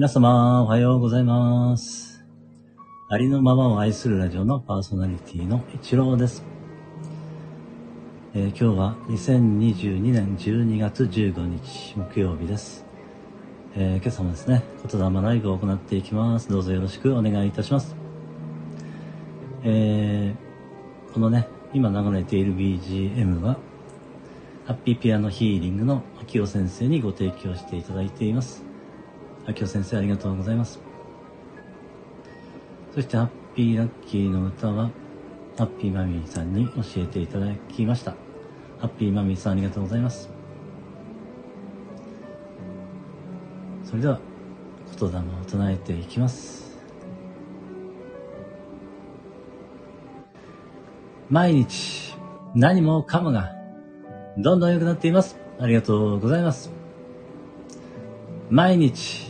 皆様、おはようございます。ありのままを愛するラジオのパーソナリティの一郎です。えー今日は2022年12月15日木曜日です。えー今朝もですね、言霊ライブを行っていきます。どうぞよろしくお願いいたします。えーこのね、今流れている BGM は、ハッピーピアノヒーリングの秋代先生にご提供していただいています。秋代先生ありがとうございます。そしてハッピーラッキーの歌は、ハッピーマミーさんに教えていただきました。ハッピーマミーさんありがとうございます。それでは、言霊を唱えていきます。毎日、何もかもが、どんどん良くなっています。ありがとうございます。毎日、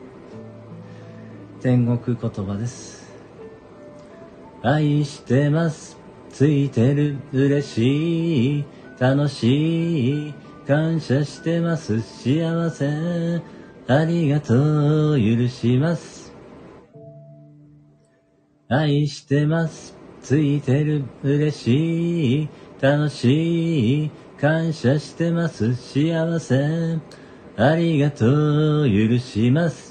天国言葉です。愛してます。ついてる。嬉しい。楽しい。感謝してます。幸せ。ありがとう。許します。愛してます。ついてる。嬉しい。楽しい。感謝してます。幸せ。ありがとう。許します。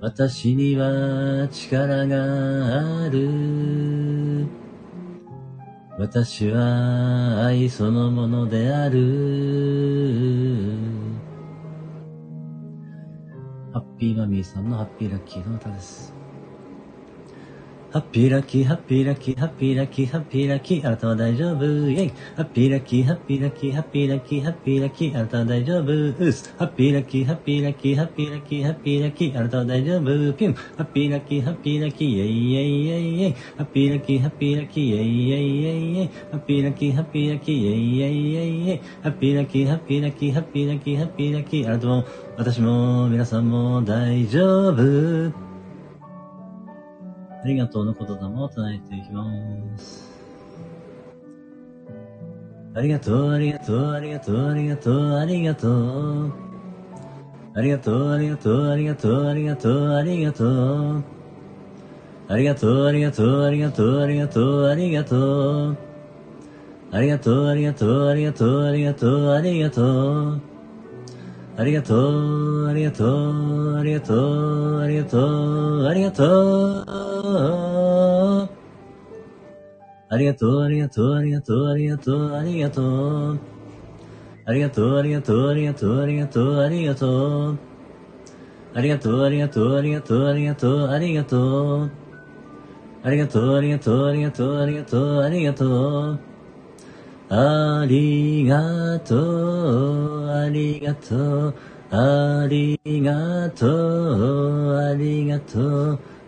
私には力がある。私は愛そのものである。ハッピーマミーさんのハッピーラッキーの歌です。ハッピーラッキー、ハッピーラッキー、ハッピーラッキー、ハッピーラッキー、あなたは大丈夫、イェイハッピーラッキー、ハッピーラッキー、ハッピーラッキー、ハッピーラッキー、あなたは大丈夫、うっす。ハッピーラッキー、ハッピーラッキー、ハッピーラッキー、ハッピーラッキー、あなたは大丈夫、ピュン。ハッピーラッキー、ハッピーラッキー、イェイイェイイェイイェイ。ハッピーラッキー、ハッピーラッキー、イェイイェイイェイイェイ。ハッピーラッキー、ハッピーラッキー、イェイイェイイェイイェイ。ハッピーラッキー、ハッピーラッキー、ハッピーラッキー、ハッピーラッキー、あなたも、私も、皆さんも大丈夫。ありがとうの言霊を唱えていきます。ありがとう、ありがとう、ありがとう、ありがとう、ありがとう。ありがとう、ありがとう、ありがとう、ありがとう、ありがとう。ありがとう、ありがとう、ありがとう、ありがとう、ありがとう。ありがとう、ありがとう、ありがとう、ありがとう、ありがとう。ありがとう、ありがとう、ありがとう、ありがとう、ありがとう。ありがとう、ありがとう、ありがとう、ありがとう、ありがとう。ありがとう、ありがとう、ありがとう、ありがとう、ありがとう。ありがとう、ありがとう、ありがとう、ありがとう、ありがとう。ありがとう、ありがとう、ありがとう、ありがとう、ありがとう。ありがとう、ありがとう、ありがとう、ありがとう、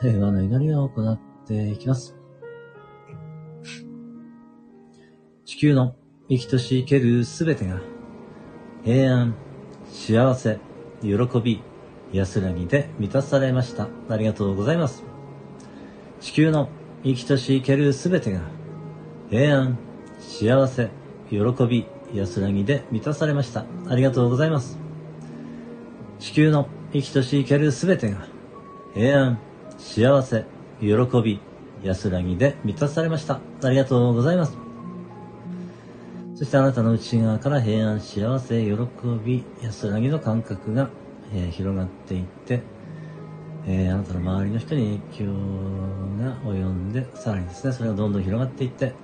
平和の祈りを行っていきます。地球の生きとし生けるすべてが、平安、幸せ、喜び、安らぎで満たされました。ありがとうございます。地球の生きとし生けるすべてが、平安、幸せ、喜び、安らぎで満たされました。ありがとうございます。地球の生きとし生けるすべてが、平安、幸せ、喜び、安らぎで満たされました。ありがとうございます。そしてあなたの内側から平安、幸せ、喜び、安らぎの感覚が、えー、広がっていって、えー、あなたの周りの人に影響が及んで、さらにですね、それがどんどん広がっていって、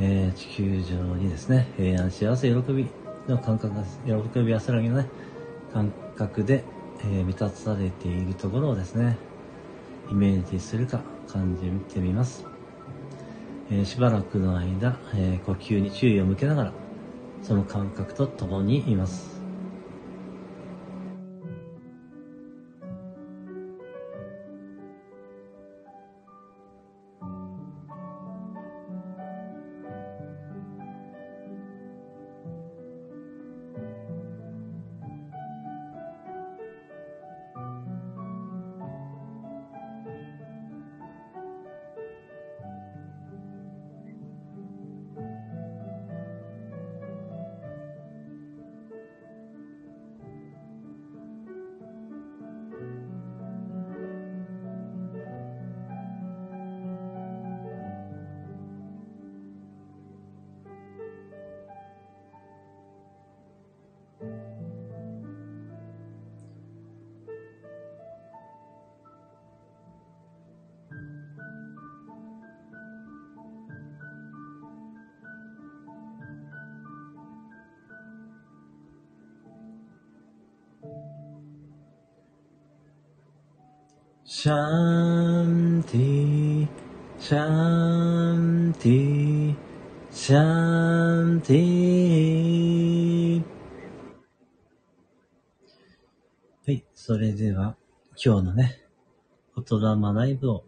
えー、地球上にですね、平安、幸せ、喜びの感覚が、喜び、安らぎのね、感覚で、え満たされているところをですね、イメージするか感じてみます。えしばらくの間、え呼吸に注意を向けながら、その感覚と共にいます。シャンティー、シャンティー、シャンティー。はい、それでは、今日のね、言霊ライブを、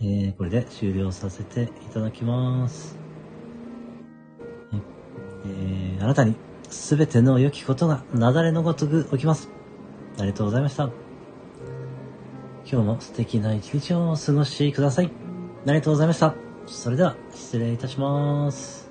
えー、これで終了させていただきます。えー、あなたにすべての良きことが雪崩のごとく起きます。ありがとうございました。今日も素敵な一日をお過ごしください。ありがとうございました。それでは、失礼いたします。